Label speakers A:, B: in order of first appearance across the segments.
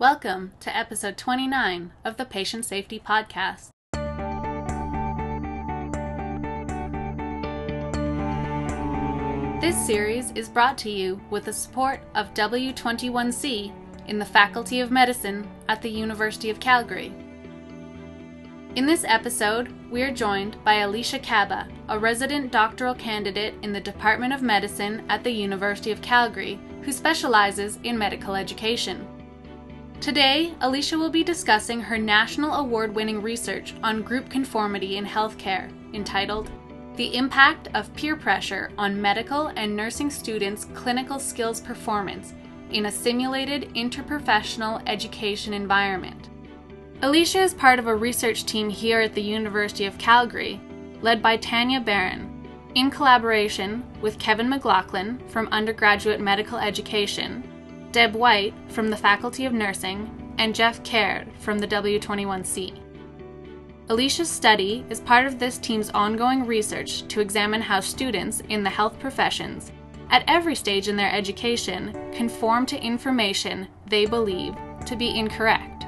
A: Welcome to episode 29 of the Patient Safety Podcast. This series is brought to you with the support of W21C in the Faculty of Medicine at the University of Calgary. In this episode, we are joined by Alicia Kaba, a resident doctoral candidate in the Department of Medicine at the University of Calgary, who specializes in medical education. Today, Alicia will be discussing her national award winning research on group conformity in healthcare, entitled The Impact of Peer Pressure on Medical and Nursing Students' Clinical Skills Performance in a Simulated Interprofessional Education Environment. Alicia is part of a research team here at the University of Calgary, led by Tanya Beran, in collaboration with Kevin McLaughlin from Undergraduate Medical Education Deb White from the Faculty of Nursing, and Jeff Caird from the W21C. Alicia's study is part of this team's ongoing research to examine how students in the health professions, at every stage in their education, conform to information they believe to be incorrect.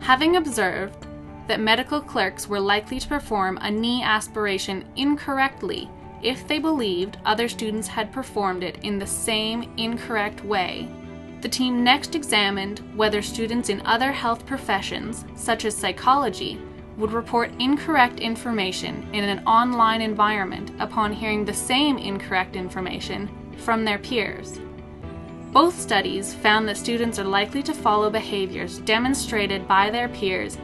A: Having observed that medical clerks were likely to perform a knee aspiration incorrectly if they believed other students had performed it in the same incorrect way. The team next examined whether students in other health professions, such as psychology, would report incorrect information in an online environment upon hearing the same incorrect information from their peers. Both studies found that students are likely to follow behaviors demonstrated by their peers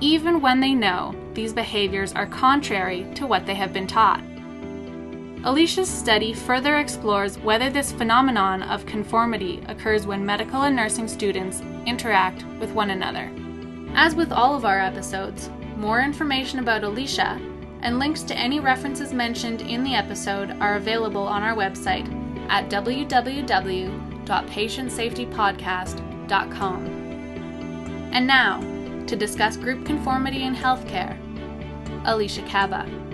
A: even when they know these behaviors are contrary to what they have been taught. Alicia's study further explores whether this phenomenon of conformity occurs when medical and nursing students interact with one another. As with all of our episodes, more information about Alicia and links to any references mentioned in the episode are available on our website at www.patientsafetypodcast.com. And now, to discuss group conformity in healthcare, Alicia Kaba.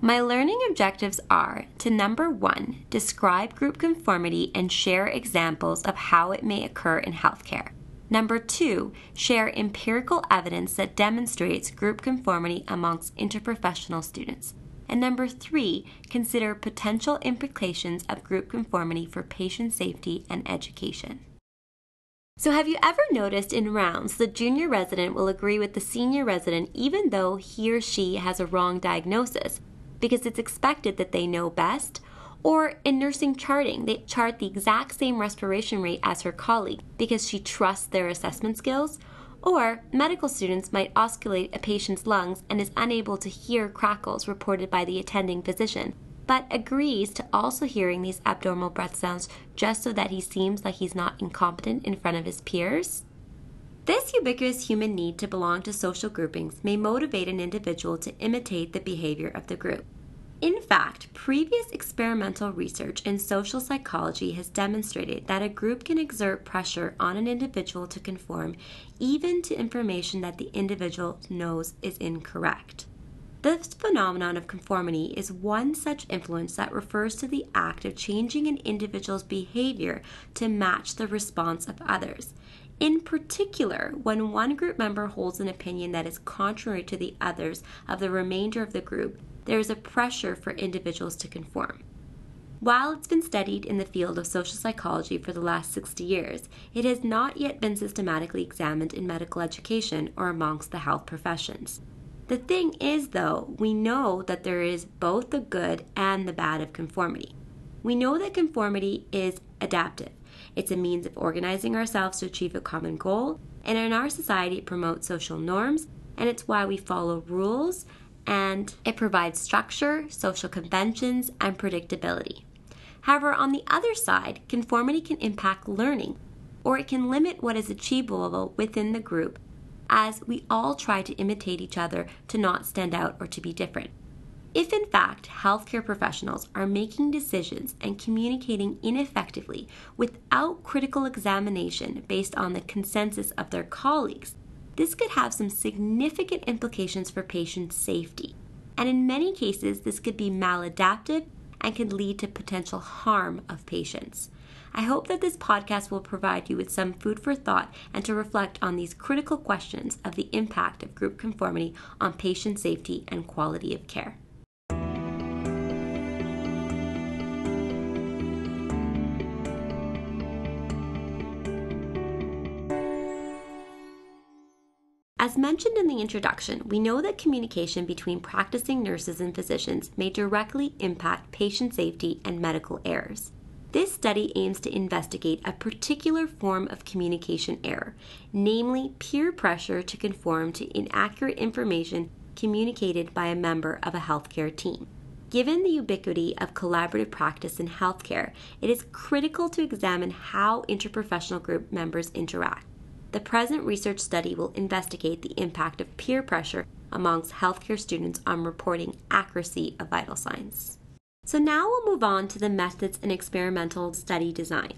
B: My learning objectives are to number one, describe group conformity and share examples of how it may occur in healthcare. Number two, share empirical evidence that demonstrates group conformity amongst interprofessional students. And number three, consider potential implications of group conformity for patient safety and education. So, have you ever noticed in rounds the junior resident will agree with the senior resident even though he or she has a wrong diagnosis? Because it's expected that they know best. Or in nursing charting, they chart the exact same respiration rate as her colleague because she trusts their assessment skills. Or medical students might auscultate a patient's lungs and is unable to hear crackles reported by the attending physician, but agrees to also hearing these abnormal breath sounds just so that he seems like he's not incompetent in front of his peers. This ubiquitous human need to belong to social groupings may motivate an individual to imitate the behavior of the group. In fact, previous experimental research in social psychology has demonstrated that a group can exert pressure on an individual to conform even to information that the individual knows is incorrect. This phenomenon of conformity is one such influence that refers to the act of changing an individual's behavior to match the response of others. In particular, when one group member holds an opinion that is contrary to the others of the remainder of the group, there is a pressure for individuals to conform. While it's been studied in the field of social psychology for the last 60 years, it has not yet been systematically examined in medical education or amongst the health professions. The thing is, though, we know that there is both the good and the bad of conformity. We know that conformity is adaptive. It's a means of organizing ourselves to achieve a common goal, and in our society, it promotes social norms, and it's why we follow rules and it provides structure, social conventions, and predictability. However, on the other side, conformity can impact learning, or it can limit what is achievable within the group as we all try to imitate each other to not stand out or to be different. If, in fact, healthcare professionals are making decisions and communicating ineffectively without critical examination based on the consensus of their colleagues, this could have some significant implications for patient safety. And in many cases, this could be maladaptive and could lead to potential harm of patients. I hope that this podcast will provide you with some food for thought and to reflect on these critical questions of the impact of group conformity on patient safety and quality of care. As mentioned in the introduction, we know that communication between practicing nurses and physicians may directly impact patient safety and medical errors. This study aims to investigate a particular form of communication error, namely peer pressure to conform to inaccurate information communicated by a member of a healthcare team. Given the ubiquity of collaborative practice in healthcare, it is critical to examine how interprofessional group members interact. The present research study will investigate the impact of peer pressure amongst healthcare students on reporting accuracy of vital signs. So now we'll move on to the methods and experimental study design.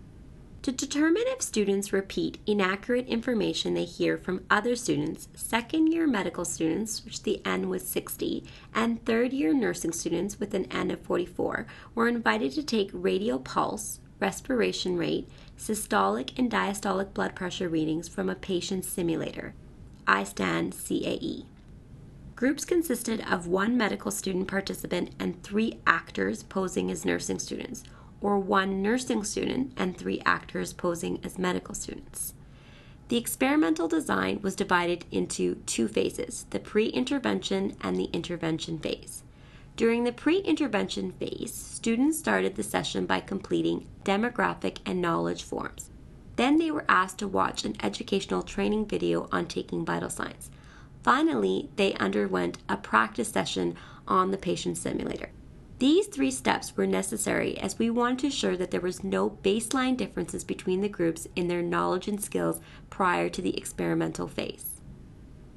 B: To determine if students repeat inaccurate information they hear from other students, second year medical students, which the N was 60, and third year nursing students with an N of 44, were invited to take radial pulse, respiration rate, systolic and diastolic blood pressure readings from a patient's simulator, iStan CAE. Groups consisted of one medical student participant and three actors posing as nursing students, or one nursing student and three actors posing as medical students. The experimental design was divided into two phases the pre intervention and the intervention phase. During the pre intervention phase, students started the session by completing demographic and knowledge forms. Then they were asked to watch an educational training video on taking vital signs. Finally, they underwent a practice session on the patient simulator. These three steps were necessary as we wanted to ensure that there was no baseline differences between the groups in their knowledge and skills prior to the experimental phase.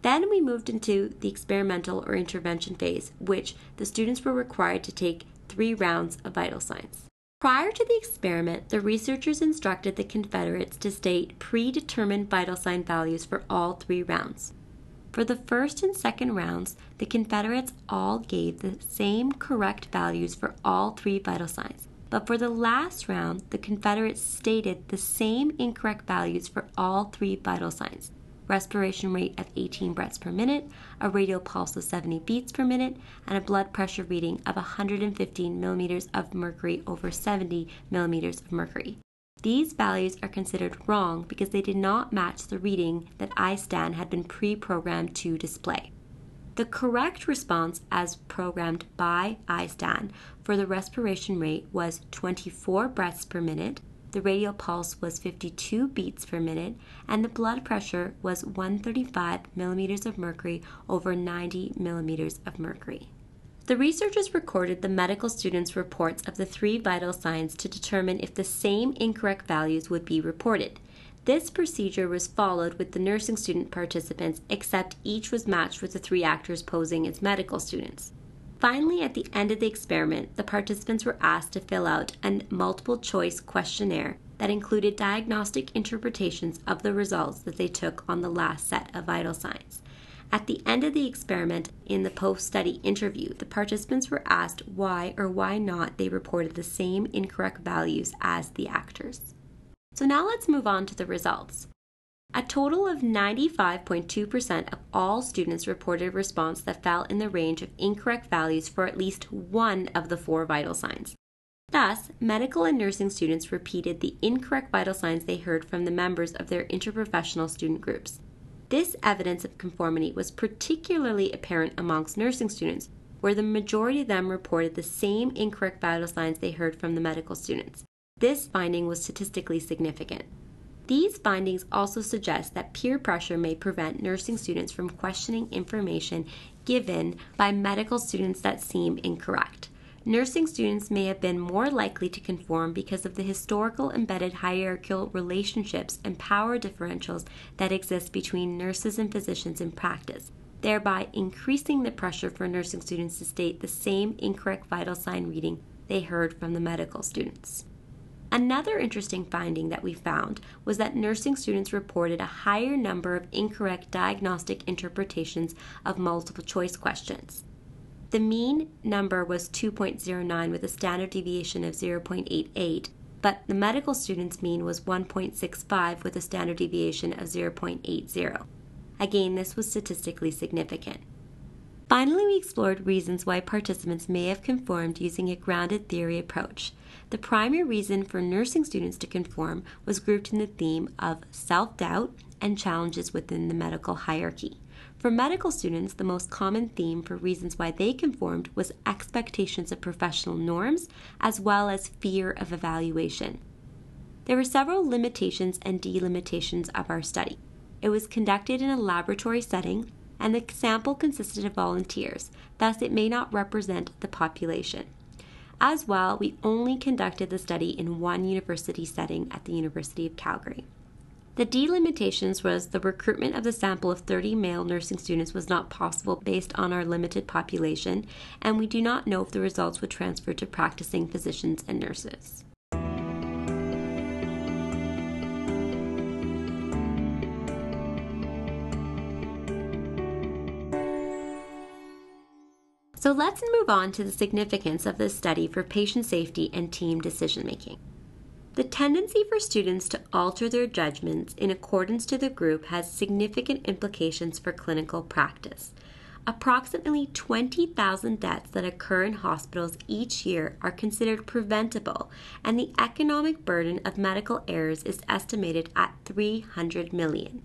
B: Then we moved into the experimental or intervention phase, which the students were required to take three rounds of vital signs. Prior to the experiment, the researchers instructed the Confederates to state predetermined vital sign values for all three rounds. For the first and second rounds, the Confederates all gave the same correct values for all three vital signs. But for the last round, the Confederates stated the same incorrect values for all three vital signs respiration rate of 18 breaths per minute, a radial pulse of 70 beats per minute, and a blood pressure reading of 115 millimeters of mercury over 70 millimeters of mercury. These values are considered wrong because they did not match the reading that iStan had been pre programmed to display. The correct response, as programmed by iStan, for the respiration rate was 24 breaths per minute, the radial pulse was 52 beats per minute, and the blood pressure was 135 millimeters of mercury over 90 millimeters of mercury. The researchers recorded the medical students' reports of the three vital signs to determine if the same incorrect values would be reported. This procedure was followed with the nursing student participants, except each was matched with the three actors posing as medical students. Finally, at the end of the experiment, the participants were asked to fill out a multiple choice questionnaire that included diagnostic interpretations of the results that they took on the last set of vital signs. At the end of the experiment, in the post study interview, the participants were asked why or why not they reported the same incorrect values as the actors. So now let's move on to the results. A total of 95.2% of all students reported a response that fell in the range of incorrect values for at least one of the four vital signs. Thus, medical and nursing students repeated the incorrect vital signs they heard from the members of their interprofessional student groups. This evidence of conformity was particularly apparent amongst nursing students, where the majority of them reported the same incorrect vital signs they heard from the medical students. This finding was statistically significant. These findings also suggest that peer pressure may prevent nursing students from questioning information given by medical students that seem incorrect. Nursing students may have been more likely to conform because of the historical embedded hierarchical relationships and power differentials that exist between nurses and physicians in practice, thereby increasing the pressure for nursing students to state the same incorrect vital sign reading they heard from the medical students. Another interesting finding that we found was that nursing students reported a higher number of incorrect diagnostic interpretations of multiple choice questions. The mean number was 2.09 with a standard deviation of 0.88, but the medical students' mean was 1.65 with a standard deviation of 0.80. Again, this was statistically significant. Finally, we explored reasons why participants may have conformed using a grounded theory approach. The primary reason for nursing students to conform was grouped in the theme of self doubt and challenges within the medical hierarchy. For medical students, the most common theme for reasons why they conformed was expectations of professional norms as well as fear of evaluation. There were several limitations and delimitations of our study. It was conducted in a laboratory setting, and the sample consisted of volunteers, thus, it may not represent the population. As well, we only conducted the study in one university setting at the University of Calgary. The delimitations was the recruitment of the sample of 30 male nursing students was not possible based on our limited population, and we do not know if the results would transfer to practicing physicians and nurses. So let's move on to the significance of this study for patient safety and team decision making. The tendency for students to alter their judgments in accordance to the group has significant implications for clinical practice. Approximately 20,000 deaths that occur in hospitals each year are considered preventable, and the economic burden of medical errors is estimated at 300 million.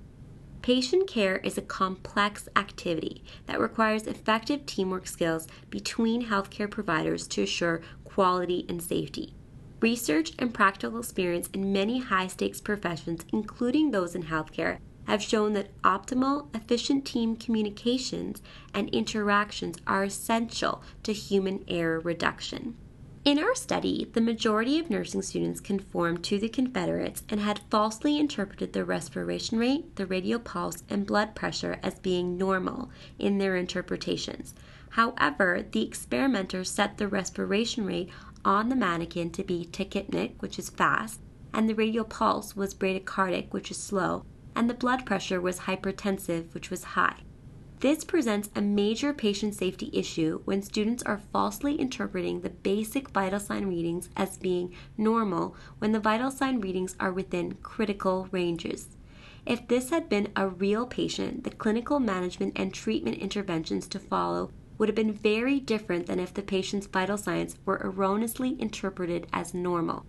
B: Patient care is a complex activity that requires effective teamwork skills between healthcare providers to assure quality and safety. Research and practical experience in many high stakes professions, including those in healthcare, have shown that optimal, efficient team communications and interactions are essential to human error reduction. In our study, the majority of nursing students conformed to the Confederates and had falsely interpreted the respiration rate, the radial pulse, and blood pressure as being normal in their interpretations. However, the experimenters set the respiration rate on the mannequin to be tachypneic, which is fast, and the radial pulse was bradycardic, which is slow, and the blood pressure was hypertensive, which was high. This presents a major patient safety issue when students are falsely interpreting the basic vital sign readings as being normal when the vital sign readings are within critical ranges. If this had been a real patient, the clinical management and treatment interventions to follow would have been very different than if the patient's vital signs were erroneously interpreted as normal.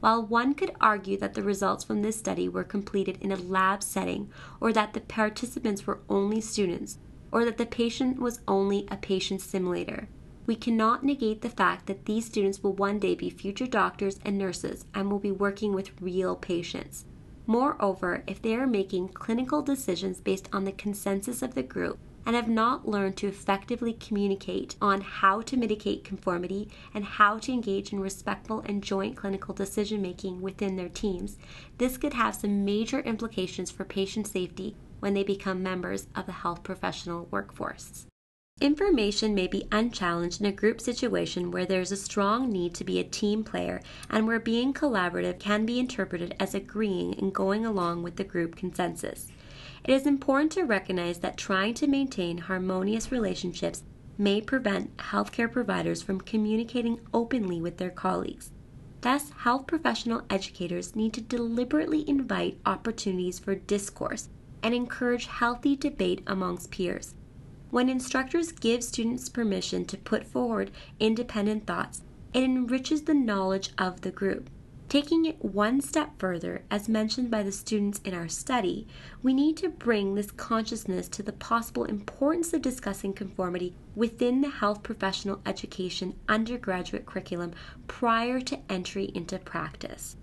B: While one could argue that the results from this study were completed in a lab setting, or that the participants were only students, or that the patient was only a patient simulator, we cannot negate the fact that these students will one day be future doctors and nurses and will be working with real patients. Moreover, if they are making clinical decisions based on the consensus of the group, and have not learned to effectively communicate on how to mitigate conformity and how to engage in respectful and joint clinical decision making within their teams, this could have some major implications for patient safety when they become members of the health professional workforce. Information may be unchallenged in a group situation where there is a strong need to be a team player and where being collaborative can be interpreted as agreeing and going along with the group consensus. It is important to recognize that trying to maintain harmonious relationships may prevent healthcare providers from communicating openly with their colleagues. Thus, health professional educators need to deliberately invite opportunities for discourse and encourage healthy debate amongst peers. When instructors give students permission to put forward independent thoughts, it enriches the knowledge of the group. Taking it one step further, as mentioned by the students in our study, we need to bring this consciousness to the possible importance of discussing conformity within the health professional education undergraduate curriculum prior to entry into practice.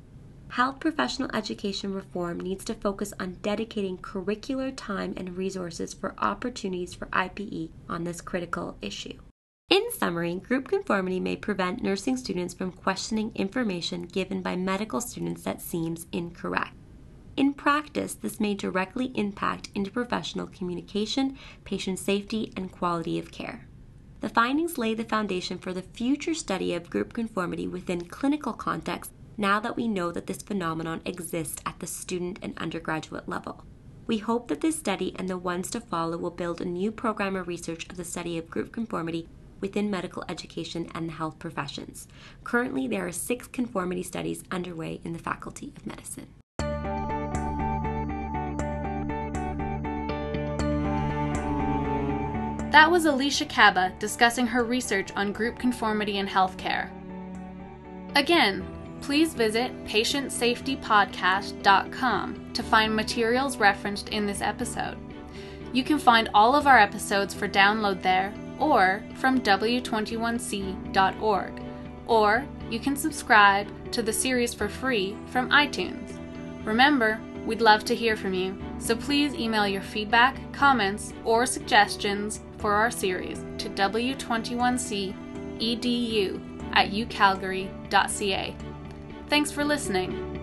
B: Health professional education reform needs to focus on dedicating curricular time and resources for opportunities for IPE on this critical issue. In summary, group conformity may prevent nursing students from questioning information given by medical students that seems incorrect. In practice, this may directly impact interprofessional communication, patient safety, and quality of care. The findings lay the foundation for the future study of group conformity within clinical contexts now that we know that this phenomenon exists at the student and undergraduate level. We hope that this study and the ones to follow will build a new program of research of the study of group conformity within medical education and the health professions. Currently, there are six conformity studies underway in the Faculty of Medicine.
A: That was Alicia Kaba discussing her research on group conformity in healthcare. Again, please visit patientsafetypodcast.com to find materials referenced in this episode. You can find all of our episodes for download there or from w21c.org, or you can subscribe to the series for free from iTunes. Remember, we'd love to hear from you, so please email your feedback, comments, or suggestions for our series to w21cedu at ucalgary.ca. Thanks for listening.